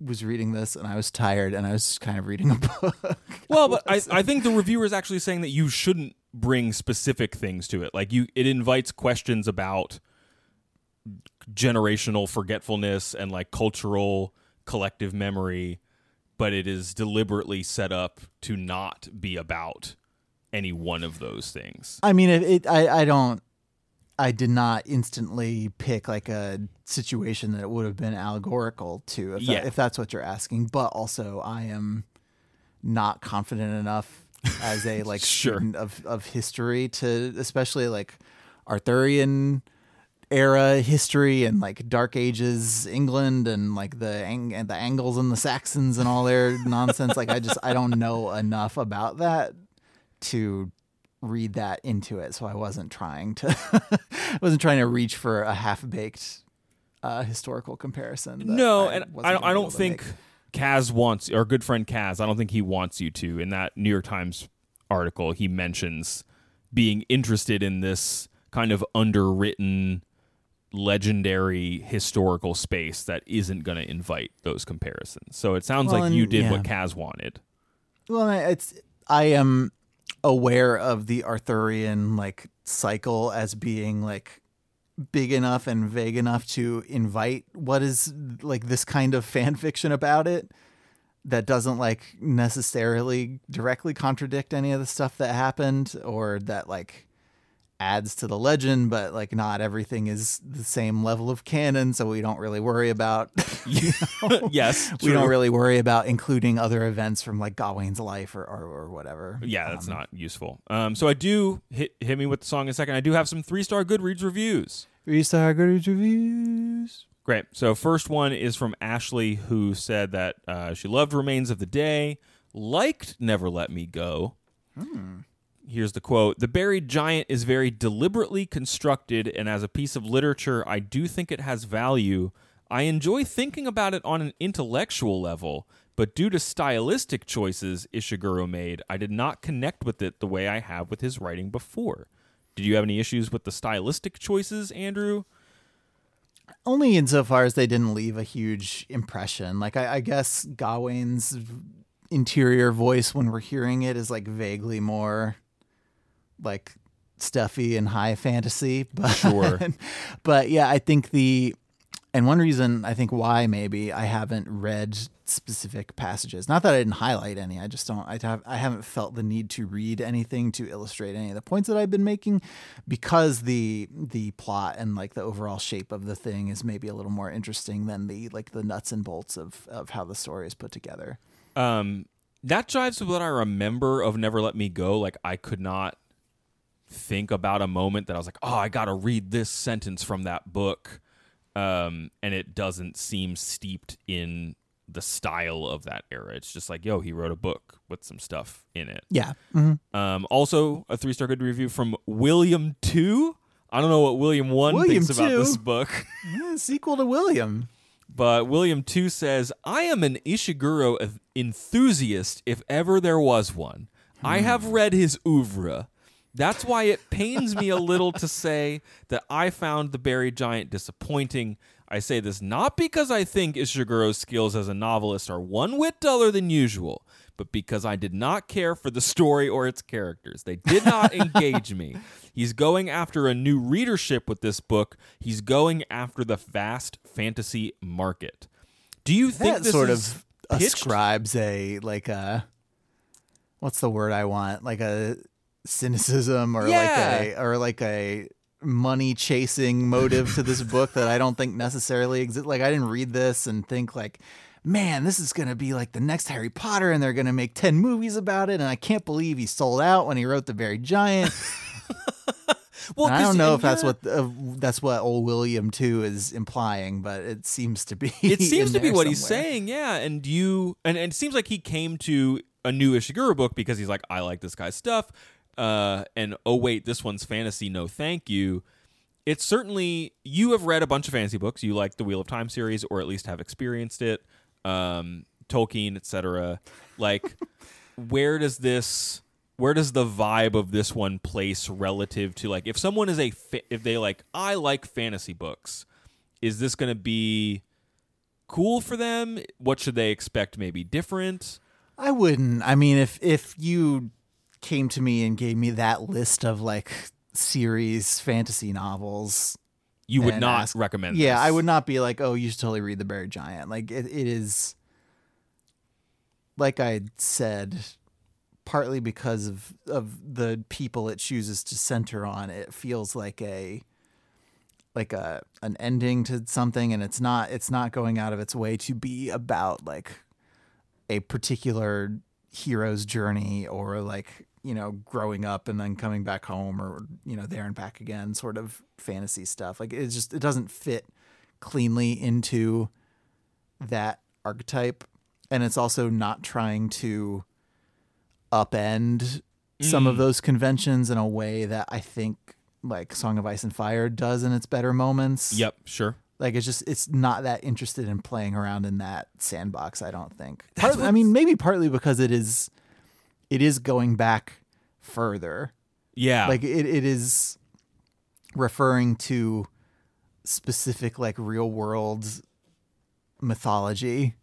was reading this and I was tired and I was just kind of reading a book. Well, but I, I think the reviewer is actually saying that you shouldn't bring specific things to it. Like you, it invites questions about generational forgetfulness and like cultural collective memory, but it is deliberately set up to not be about any one of those things. I mean, it, it I, I don't, I did not instantly pick like a situation that would have been allegorical to, if, that- if that's what you're asking. But also, I am not confident enough as a like Sure. student of, of history to, especially like Arthurian era history and like Dark Ages England and like the ang- and the Angles and the Saxons and all their nonsense. Like I just I don't know enough about that to read that into it. So I wasn't trying to I wasn't trying to reach for a half baked uh, historical comparison. No, and I, I don't think make. Kaz wants, our good friend Kaz, I don't think he wants you to. In that New York Times article, he mentions being interested in this kind of underwritten legendary historical space that isn't going to invite those comparisons. So it sounds Well, like you did yeah. what Kaz wanted. Well, it's I am aware of the Arthurian like cycle as being like big enough and vague enough to invite what is like this kind of fan fiction about it that doesn't like necessarily directly contradict any of the stuff that happened or that like adds to the legend but like not everything is the same level of canon so we don't really worry about yes, we don't really worry about including other events from like Gawain's life or, or, or whatever. Yeah, that's Um, not useful. Um, so I do hit hit me with the song in a second. I do have some three star Goodreads reviews. Restart Goodreads reviews. Great. So first one is from Ashley, who said that uh, she loved Remains of the Day, liked Never Let Me Go. Here's the quote: "The buried giant is very deliberately constructed, and as a piece of literature, I do think it has value. I enjoy thinking about it on an intellectual level." But due to stylistic choices Ishiguro made, I did not connect with it the way I have with his writing before. Did you have any issues with the stylistic choices, Andrew? Only insofar as they didn't leave a huge impression. Like I, I guess Gawain's interior voice when we're hearing it is like vaguely more like stuffy and high fantasy. But Sure. but yeah, I think the and one reason I think why maybe I haven't read specific passages. Not that I didn't highlight any. I just don't. I have. I haven't felt the need to read anything to illustrate any of the points that I've been making, because the the plot and like the overall shape of the thing is maybe a little more interesting than the like the nuts and bolts of of how the story is put together. um that jives with what I remember of Never Let Me Go. Like I could not think about a moment that I was like, oh, I got to read this sentence from that book, um, and it doesn't seem steeped in the style of that era. It's just like, yo, he wrote a book with some stuff in it. Yeah. Mm-hmm. Um, also, a three star good review from William Two. I don't know what William One William thinks about this book. Yeah, sequel to William. But William 2 says, I am an Ishiguro enthusiast if ever there was one. I have read his oeuvre. That's why it pains me a little to say that I found The Buried Giant disappointing. I say this not because I think Ishiguro's skills as a novelist are one whit duller than usual, but because I did not care for the story or its characters. They did not engage me. He's going after a new readership with this book. He's going after the vast fantasy market. Do you think this sort is of pitched? ascribes a like a what's the word I want like a cynicism or Yeah. like a or like a money chasing motive to this book that I don't think necessarily exists. Like I didn't read this and think like. Man, this is going to be like the next Harry Potter, and they're going to make 10 movies about it. And I can't believe he sold out when he wrote The Buried Giant. Well, I don't know if that's what uh, that's what old William too is implying, but it seems to be. it seems to be what he's saying. Yeah, and you and, and it seems like he came to a new Ishiguro book because he's like, I like this guy's stuff. Uh, and oh wait, this one's fantasy. No, thank you. It's certainly you have read a bunch of fantasy books. You like the Wheel of Time series, or at least have experienced it. Um, Tolkien, etc. Like, where does this? Where does the vibe of this one place relative to like if someone is a fa- if they like I like fantasy books, is this going to be cool for them? What should they expect? Maybe different. I wouldn't. I mean, if if you came to me and gave me that list of like series fantasy novels, You would not ask- recommend. Yeah, this. I would not be like, oh, you should totally read The Buried Giant. Like it, it is, like I said, partly because of of the people it chooses to center on. It feels like a like a an ending to something, and it's not. It's not going out of its way to be about like a particular hero's journey or like you know growing up and then coming back home or you know there and back again sort of fantasy stuff like it just it doesn't fit cleanly into that archetype and it's also not trying to upend some of Mm. those conventions in a way that I think like Song of Ice and Fire does in its better moments. Yep, sure. Like it's just it's not that interested in playing around in that sandbox. I don't think. That's Part- I mean, maybe partly because it is, it is going back further. Yeah, Like it, it is referring to specific like real world mythology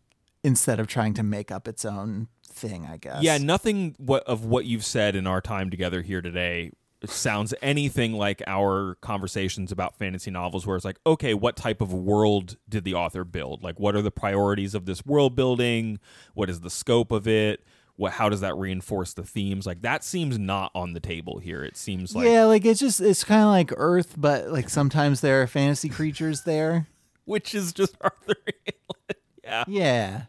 instead of trying to make up its own thing, I guess. Yeah, nothing what of what you've said in our time together here today sounds anything like our conversations about fantasy novels where it's like, okay, what type of world did the author build? Like what are the priorities of this world building? What is the scope of it? What how does that reinforce the themes? Like that seems not on the table here. It seems like yeah, like it's just it's kind of like Earth, but like sometimes there are fantasy creatures there. which is just Arthur Hamlin. yeah. Yeah,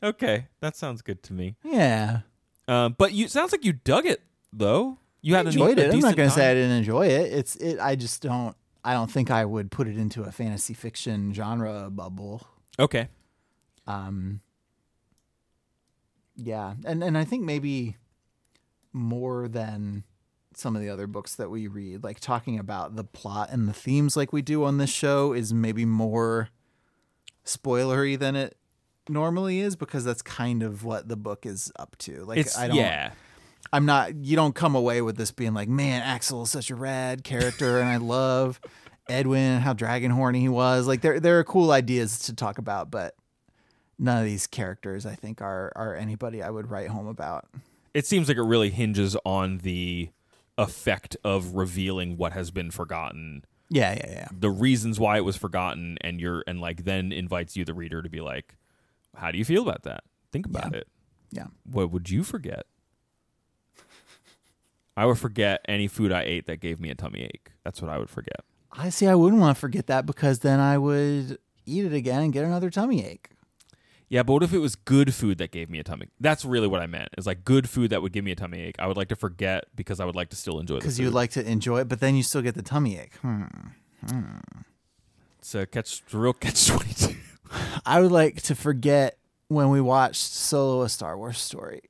Okay, that sounds good to me. yeah. Um, but you sounds like you dug it though. You had enjoyed a it. I'm not gonna say I time. didn't enjoy it. It's it. I just don't. I don't think I would put it into a fantasy fiction genre bubble. Okay. Um. Yeah, and and I think maybe more than some of the other books that we read, like talking about the plot and the themes, like we do on this show, is maybe more spoilery than it normally is because that's kind of what the book is up to. Like It's I don't. yeah. I'm not. You don't come away with this being like, man, Axl is such a rad character, and I love Edwin and how dragon horny he was. Like there, there are cool ideas to talk about, but none of these characters, I think, are are anybody I would write home about. It seems like it really hinges on the effect of revealing what has been forgotten, Yeah, yeah, yeah. the reasons why it was forgotten, and you're and like then invites you, the reader, to be like, how do you feel about that? Think about Yeah. it. Yeah. What would you forget? I would forget any food I ate that gave me a tummy ache. That's what I would forget. I see. I wouldn't want to forget that because then I would eat it again and get another tummy ache. Yeah, but what if it was good food that gave me a tummy? That's really what I meant. It's like good food that would give me a tummy ache. I would like to forget because I would like to still enjoy the Because food. you like to enjoy it, but then you still get the tummy ache. Hmm. it's a catch, real catch twenty two. I would like to forget when we watched Solo: A Star Wars Story.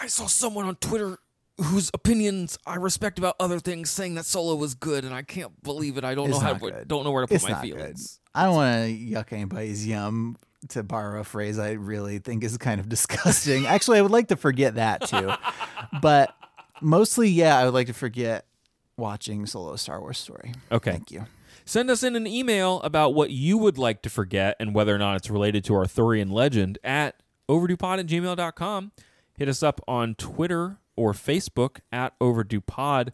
I saw someone on Twitter whose opinions I respect about other things saying that Solo was good, and I can't believe it. I don't It's know how not to, good. don't know where to put It's my not feelings. good. I don't want to yuck anybody's yum. To borrow a phrase I really think is kind of disgusting. Actually, I would like to forget that too. but mostly, yeah, I would like to forget watching Solo: Star Wars Story. Okay. Thank you. Send us in an email about what you would like to forget and whether or not it's related to Arthurian legend at overduepod at gmail.com. Hit us up on Twitter or Facebook at overduepod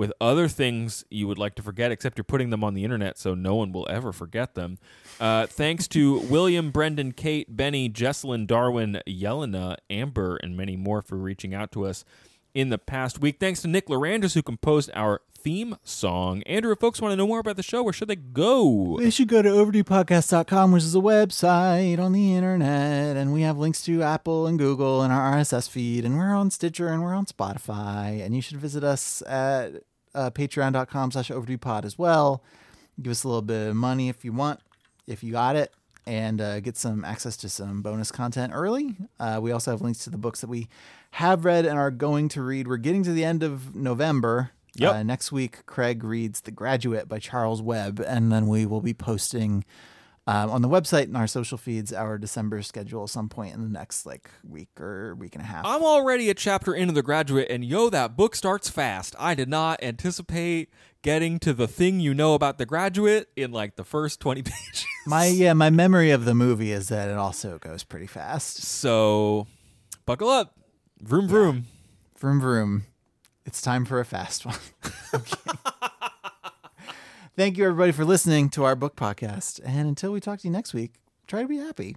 with other things you would like to forget, except you're putting them on the internet so no one will ever forget them. Uh, thanks to William, Brendan, Kate, Benny, Jesselyn, Darwin, Yelena, Amber, and many more for reaching out to us in the past week. Thanks to Nick Lerangis, who composed our theme song. Andrew, if folks want to know more about the show, where should they go? They should go to overduepodcast.com, which is a website on the internet, and we have links to Apple and Google and our RSS feed, and we're on Stitcher and we're on Spotify, and you should visit us at uh, patreon.com slash overduepod as well. Give us a little bit of money if you want, if you got it, and uh, get some access to some bonus content early. Uh, we also have links to the books that we have read and are going to read. We're getting to the end of November. Yep. Uh, next week, Craig reads The Graduate by Charles Webb, and then we will be posting um, on the website and our social feeds our December schedule some point in the next like week or week and a half. I'm already a chapter into The Graduate, and yo, that book starts fast. I did not anticipate getting to the thing you know about The Graduate in like the first 20 pages. my yeah, my memory of the movie is that it also goes pretty fast. So, buckle up. Vroom, vroom. Vroom vroom. It's time for a fast one. okay. Thank you everybody for listening to our book podcast. And until we talk to you next week, try to be happy.